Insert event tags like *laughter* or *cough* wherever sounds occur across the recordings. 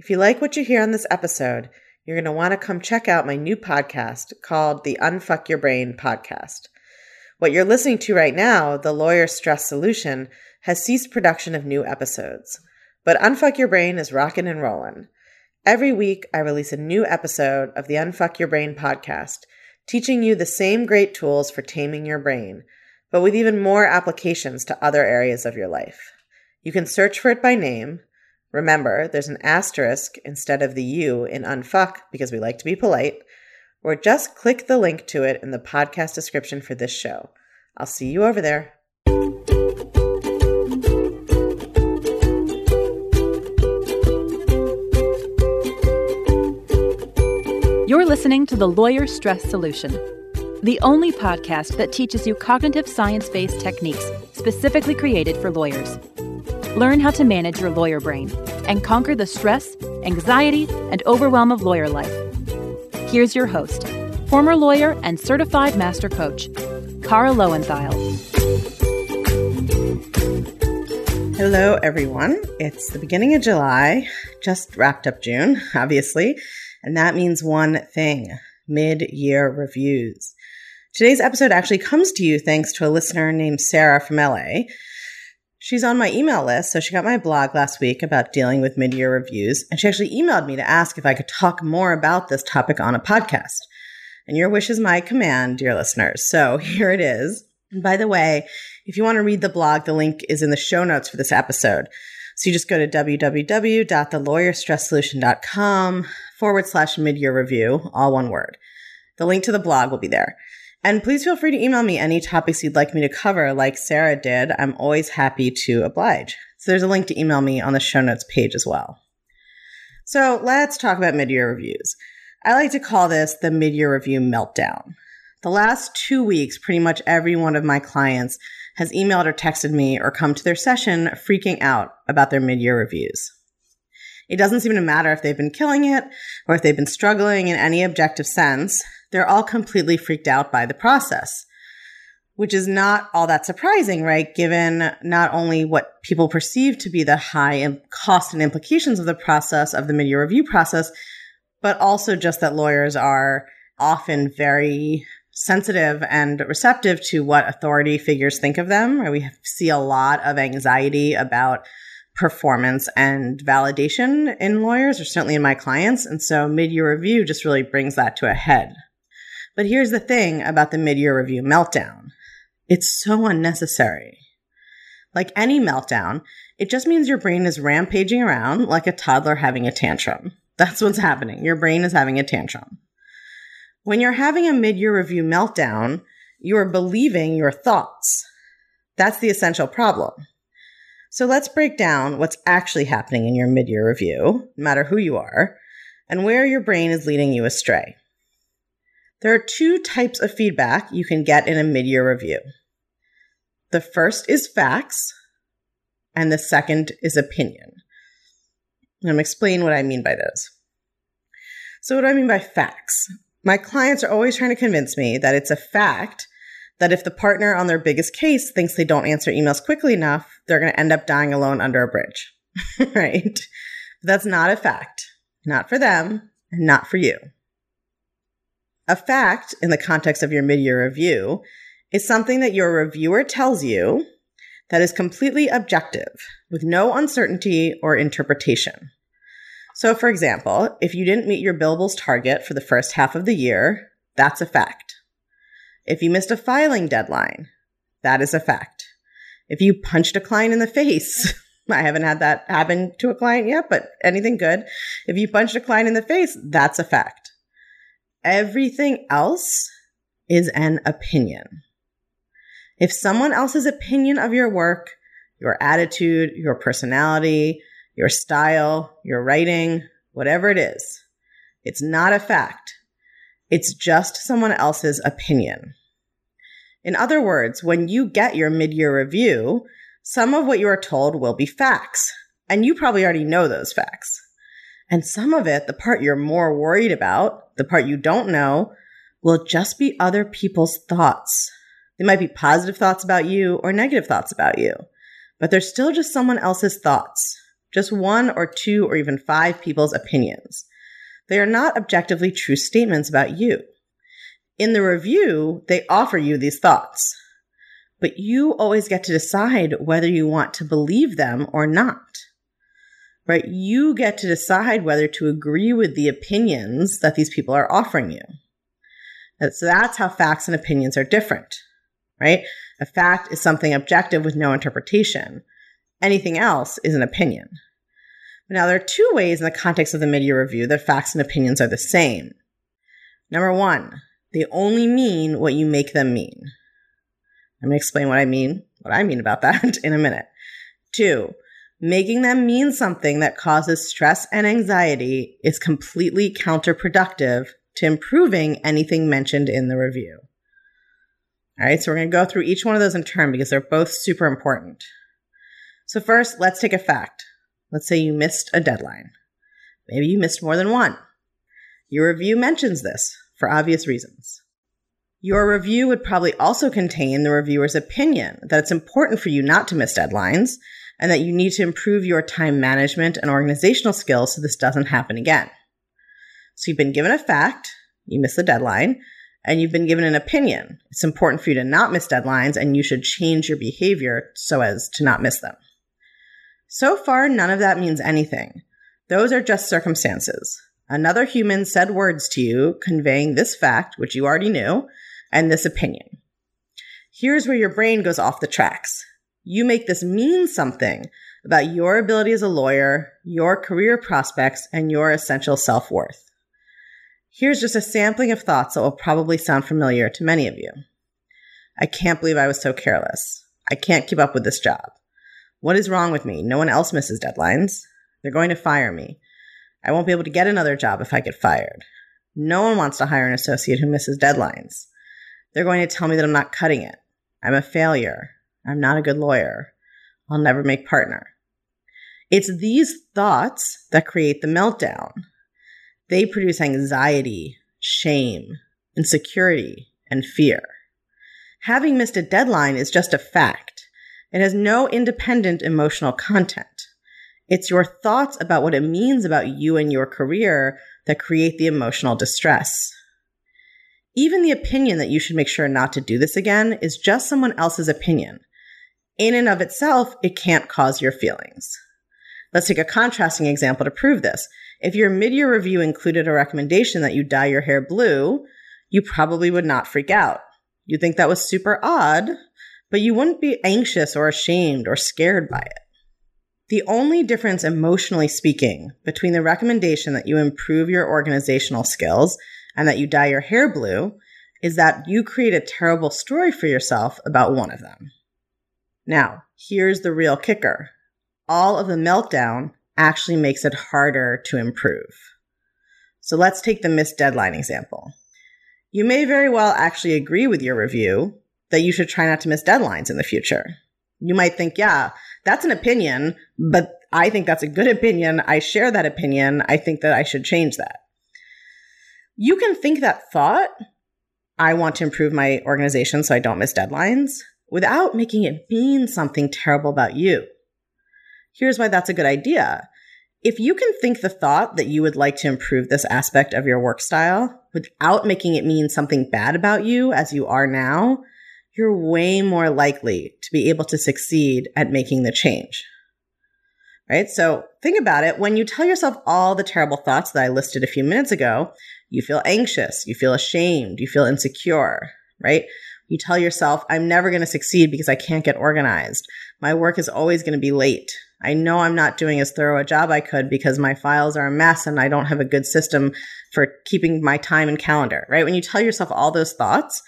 If you like what you hear on this episode, you're going to want to come check out my new podcast called the Unfuck Your Brain podcast. What you're listening to right now, The Lawyer Stress Solution, has ceased production of new episodes. But Unfuck Your Brain is rocking and rolling. Every week, I release a new episode of the Unfuck Your Brain podcast, teaching you the same great tools for taming your brain, but with even more applications to other areas of your life. You can search for it by name. Remember, there's an asterisk instead of the U in Unfuck because we like to be polite or just click the link to it in the podcast description for this show. I'll see you over there. You're listening to The Lawyer Stress Solution, the only podcast that teaches you cognitive science based techniques specifically created for lawyers. Learn how to manage your lawyer brain and conquer the stress, anxiety, and overwhelm of lawyer life. Here's your host, former lawyer and certified master coach, Kara Loewentheil. Hello, everyone. It's the beginning of July, just wrapped up June, obviously, and that means one thing mid year reviews. Today's episode actually comes to you thanks to a listener named Sarah from LA. She's on my email list, so she got my blog last week about dealing with mid year reviews, and she actually emailed me to ask if I could talk more about this topic on a podcast. And your wish is my command, dear listeners. So *laughs* here it is. And by the way, if you want to read the blog, the link is in the show notes for this episode. So you just go to www.thelawyerstresssolution.com forward slash mid-year review, all one word. The link to the blog will be there. And please feel free to email me any topics you'd like me to cover, like Sarah did. I'm always happy to oblige. So there's a link to email me on the show notes page as well. So let's talk about mid-year reviews. I like to call this the mid-year review meltdown. The last two weeks, pretty much every one of my clients has emailed or texted me or come to their session freaking out about their mid-year reviews. It doesn't seem to matter if they've been killing it or if they've been struggling in any objective sense. They're all completely freaked out by the process, which is not all that surprising, right? Given not only what people perceive to be the high cost and implications of the process of the mid-year review process, but also just that lawyers are often very sensitive and receptive to what authority figures think of them. Right? We see a lot of anxiety about performance and validation in lawyers, or certainly in my clients. And so mid year review just really brings that to a head. But here's the thing about the mid year review meltdown it's so unnecessary. Like any meltdown, it just means your brain is rampaging around like a toddler having a tantrum. That's what's happening. Your brain is having a tantrum. When you're having a mid year review meltdown, you are believing your thoughts. That's the essential problem. So let's break down what's actually happening in your mid year review, no matter who you are, and where your brain is leading you astray. There are two types of feedback you can get in a mid year review. The first is facts, and the second is opinion. I'm going explain what I mean by those. So, what do I mean by facts? My clients are always trying to convince me that it's a fact that if the partner on their biggest case thinks they don't answer emails quickly enough, they're going to end up dying alone under a bridge. *laughs* right? That's not a fact. Not for them and not for you. A fact in the context of your mid-year review is something that your reviewer tells you that is completely objective with no uncertainty or interpretation. So, for example, if you didn't meet your billables target for the first half of the year, that's a fact. If you missed a filing deadline, that is a fact. If you punched a client in the face, *laughs* I haven't had that happen to a client yet, but anything good. If you punched a client in the face, that's a fact. Everything else is an opinion. If someone else's opinion of your work, your attitude, your personality, your style, your writing, whatever it is. It's not a fact. It's just someone else's opinion. In other words, when you get your mid year review, some of what you are told will be facts. And you probably already know those facts. And some of it, the part you're more worried about, the part you don't know, will just be other people's thoughts. They might be positive thoughts about you or negative thoughts about you, but they're still just someone else's thoughts. just one or two or even five people's opinions. They are not objectively true statements about you. In the review, they offer you these thoughts, but you always get to decide whether you want to believe them or not. Right? You get to decide whether to agree with the opinions that these people are offering you. So that's how facts and opinions are different, right? A fact is something objective with no interpretation. Anything else is an opinion. Now, there are two ways in the context of the mid-year review that facts and opinions are the same. Number one, they only mean what you make them mean. I'm going to explain what I mean, what I mean about *laughs* that in a minute. Two, making them mean something that causes stress and anxiety is completely counterproductive to improving anything mentioned in the review. All right, so we're going to go through each one of those in turn because they're both super important. So, first, let's take a fact. Let's say you missed a deadline. Maybe you missed more than one. Your review mentions this for obvious reasons. Your review would probably also contain the reviewer's opinion that it's important for you not to miss deadlines and that you need to improve your time management and organizational skills so this doesn't happen again. So you've been given a fact, you missed the deadline, and you've been given an opinion. It's important for you to not miss deadlines and you should change your behavior so as to not miss them. So far, none of that means anything. Those are just circumstances. Another human said words to you conveying this fact, which you already knew, and this opinion. Here's where your brain goes off the tracks. You make this mean something about your ability as a lawyer, your career prospects, and your essential self worth. Here's just a sampling of thoughts that will probably sound familiar to many of you. I can't believe I was so careless. I can't keep up with this job. What is wrong with me? No one else misses deadlines. They're going to fire me. I won't be able to get another job if I get fired. No one wants to hire an associate who misses deadlines. They're going to tell me that I'm not cutting it. I'm a failure. I'm not a good lawyer. I'll never make partner. It's these thoughts that create the meltdown. They produce anxiety, shame, insecurity, and fear. Having missed a deadline is just a fact. It has no independent emotional content. It's your thoughts about what it means about you and your career that create the emotional distress. Even the opinion that you should make sure not to do this again is just someone else's opinion. In and of itself, it can't cause your feelings. Let's take a contrasting example to prove this. If your mid-year review included a recommendation that you dye your hair blue, you probably would not freak out. You'd think that was super odd, but you wouldn't be anxious or ashamed or scared by it. The only difference, emotionally speaking, between the recommendation that you improve your organizational skills and that you dye your hair blue is that you create a terrible story for yourself about one of them. Now, here's the real kicker all of the meltdown actually makes it harder to improve. So let's take the missed deadline example. You may very well actually agree with your review that you should try not to miss deadlines in the future. You might think, yeah, that's an opinion, but I think that's a good opinion. I share that opinion. I think that I should change that. You can think that thought, I want to improve my organization so I don't miss deadlines, without making it mean something terrible about you. Here's why that's a good idea. If you can think the thought that you would like to improve this aspect of your work style without making it mean something bad about you as you are now, you're way more likely to be able to succeed at making the change. Right? So think about it. When you tell yourself all the terrible thoughts that I listed a few minutes ago, you feel anxious, you feel ashamed, you feel insecure, right? You tell yourself, I'm never going to succeed because I can't get organized. My work is always going to be late. I know I'm not doing as thorough a job I could because my files are a mess and I don't have a good system for keeping my time and calendar, right? When you tell yourself all those thoughts,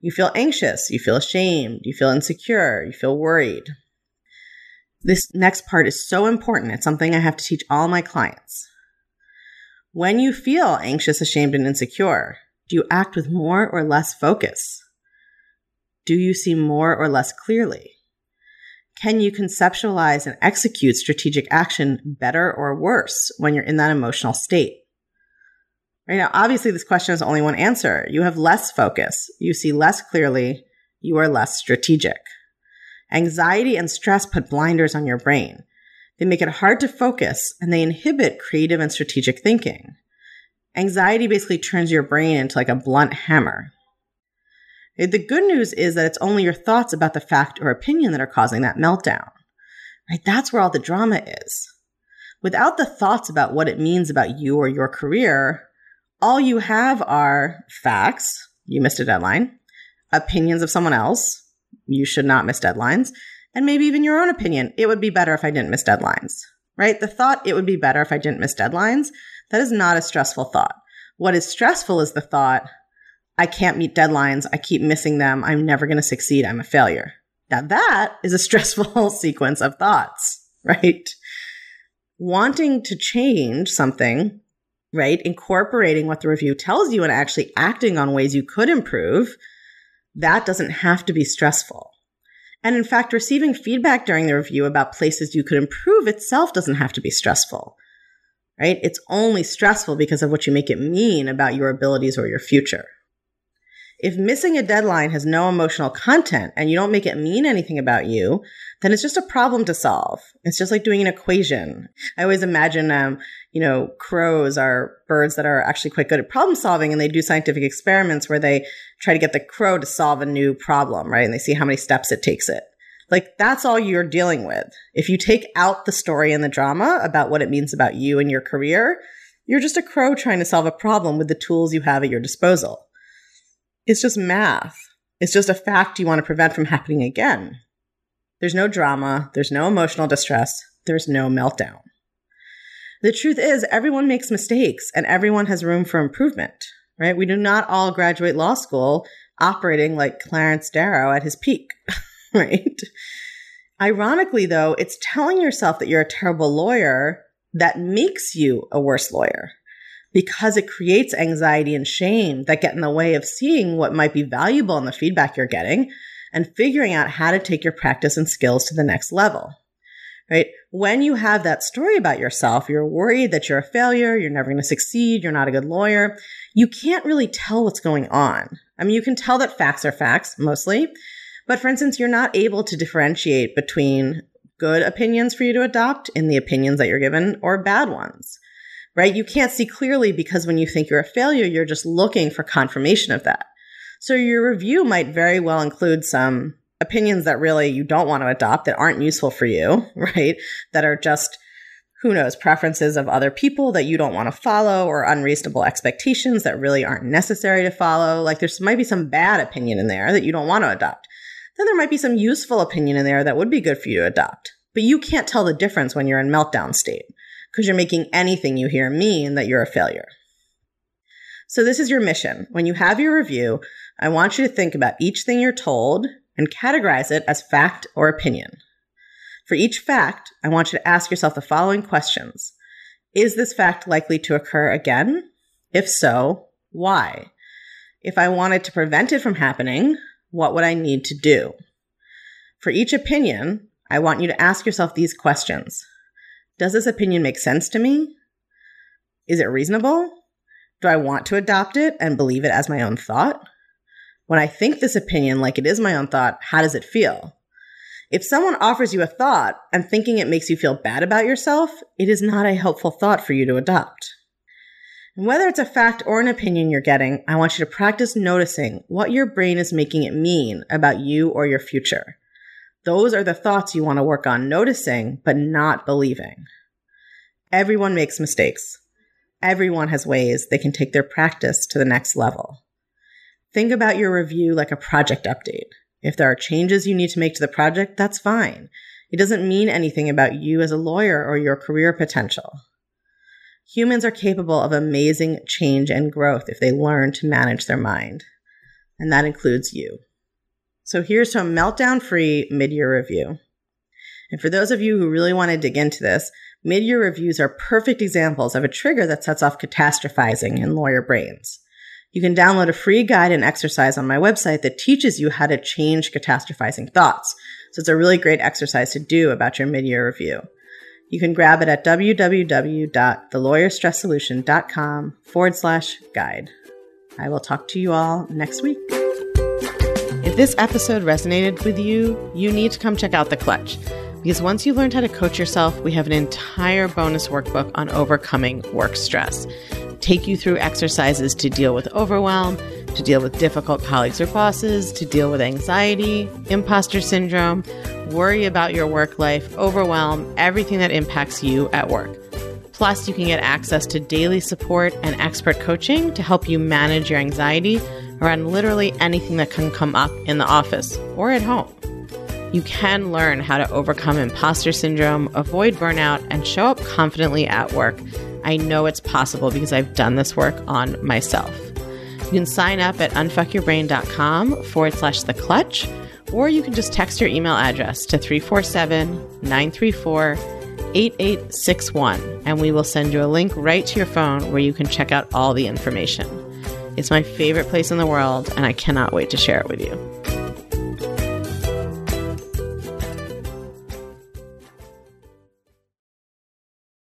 you feel anxious, you feel ashamed, you feel insecure, you feel worried. This next part is so important. It's something I have to teach all my clients. When you feel anxious, ashamed, and insecure, do you act with more or less focus? Do you see more or less clearly? Can you conceptualize and execute strategic action better or worse when you're in that emotional state? Right now, obviously, this question has only one answer. You have less focus, you see less clearly, you are less strategic. Anxiety and stress put blinders on your brain. They make it hard to focus and they inhibit creative and strategic thinking. Anxiety basically turns your brain into like a blunt hammer. The good news is that it's only your thoughts about the fact or opinion that are causing that meltdown. Right? That's where all the drama is. Without the thoughts about what it means about you or your career, all you have are facts. You missed a deadline, opinions of someone else. You should not miss deadlines and maybe even your own opinion. It would be better if I didn't miss deadlines, right? The thought it would be better if I didn't miss deadlines, that is not a stressful thought. What is stressful is the thought, I can't meet deadlines. I keep missing them. I'm never going to succeed. I'm a failure. Now that is a *laughs* stressful *laughs* sequence of thoughts, right? Wanting to change something, right? Incorporating what the review tells you and actually acting on ways you could improve, that doesn't have to be stressful. And in fact, receiving feedback during the review about places you could improve itself doesn't have to be stressful, right? It's only stressful because of what you make it mean about your abilities or your future. If missing a deadline has no emotional content and you don't make it mean anything about you, then it's just a problem to solve. It's just like doing an equation. I always imagine, um, you know, crows are birds that are actually quite good at problem solving and they do scientific experiments where they try to get the crow to solve a new problem, right? And they see how many steps it takes it. Like that's all you're dealing with. If you take out the story and the drama about what it means about you and your career, you're just a crow trying to solve a problem with the tools you have at your disposal. It's just math. It's just a fact you want to prevent from happening again. There's no drama, there's no emotional distress, there's no meltdown. The truth is, everyone makes mistakes and everyone has room for improvement, right? We do not all graduate law school operating like Clarence Darrow at his peak, *laughs* right? Ironically, though, it's telling yourself that you're a terrible lawyer that makes you a worse lawyer because it creates anxiety and shame that get in the way of seeing what might be valuable in the feedback you're getting and figuring out how to take your practice and skills to the next level. Right? When you have that story about yourself, you're worried that you're a failure, you're never going to succeed, you're not a good lawyer. You can't really tell what's going on. I mean, you can tell that facts are facts mostly, but for instance, you're not able to differentiate between good opinions for you to adopt in the opinions that you're given or bad ones. Right? You can't see clearly because when you think you're a failure, you're just looking for confirmation of that. So your review might very well include some opinions that really you don't want to adopt that aren't useful for you, *laughs* right? That are just, who knows, preferences of other people that you don't want to follow or unreasonable expectations that really aren't necessary to follow. Like there's might be some bad opinion in there that you don't want to adopt. Then there might be some useful opinion in there that would be good for you to adopt. But you can't tell the difference when you're in meltdown state because you're making anything you hear mean that you're a failure. So this is your mission. When you have your review, I want you to think about each thing you're told and categorize it as fact or opinion. For each fact, I want you to ask yourself the following questions. Is this fact likely to occur again? If so, why? If I wanted to prevent it from happening, what would I need to do? For each opinion, I want you to ask yourself these questions. Does this opinion make sense to me? Is it reasonable? Do I want to adopt it and believe it as my own thought? When I think this opinion like it is my own thought, how does it feel? If someone offers you a thought and thinking it makes you feel bad about yourself, it is not a helpful thought for you to adopt. And whether it's a fact or an opinion you're getting, I want you to practice noticing what your brain is making it mean about you or your future. Those are the thoughts you want to work on noticing, but not believing. Everyone makes mistakes everyone has ways they can take their practice to the next level. Think about your review like a project update. If there are changes you need to make to the project, that's fine. It doesn't mean anything about you as a lawyer or your career potential. Humans are capable of amazing change and growth if they learn to manage their mind. And that includes you. So here's to a meltdown free mid year review. And for those of you who really want to dig into this, mid year reviews are perfect examples of a trigger that sets off catastrophizing in lawyer brains. You can download a free guide and exercise on my website that teaches you how to change catastrophizing thoughts. So it's a really great exercise to do about your mid year review. You can grab it at www.thelawyerstresssolution.com forward slash guide. I will talk to you all next week. If this episode resonated with you, you need to come check out The Clutch Because once you've learned how to coach yourself, we have an entire bonus workbook on overcoming work stress. Take you through exercises to deal with overwhelm, to deal with difficult colleagues or bosses, to deal with anxiety, imposter syndrome, worry about your work life, overwhelm, everything that impacts you at work. Plus, you can get access to daily support and expert coaching to help you manage your anxiety around literally anything that can come up in the office or at home. You can learn how to overcome imposter syndrome, avoid burnout, and show up confidently at work. I know it's possible because I've done this work on myself. You can sign up at unfuckyourbrain.com forward slash the clutch, or you can just text your email address to 347 934 8861, and we will send you a link right to your phone where you can check out all the information. It's my favorite place in the world, and I cannot wait to share it with you.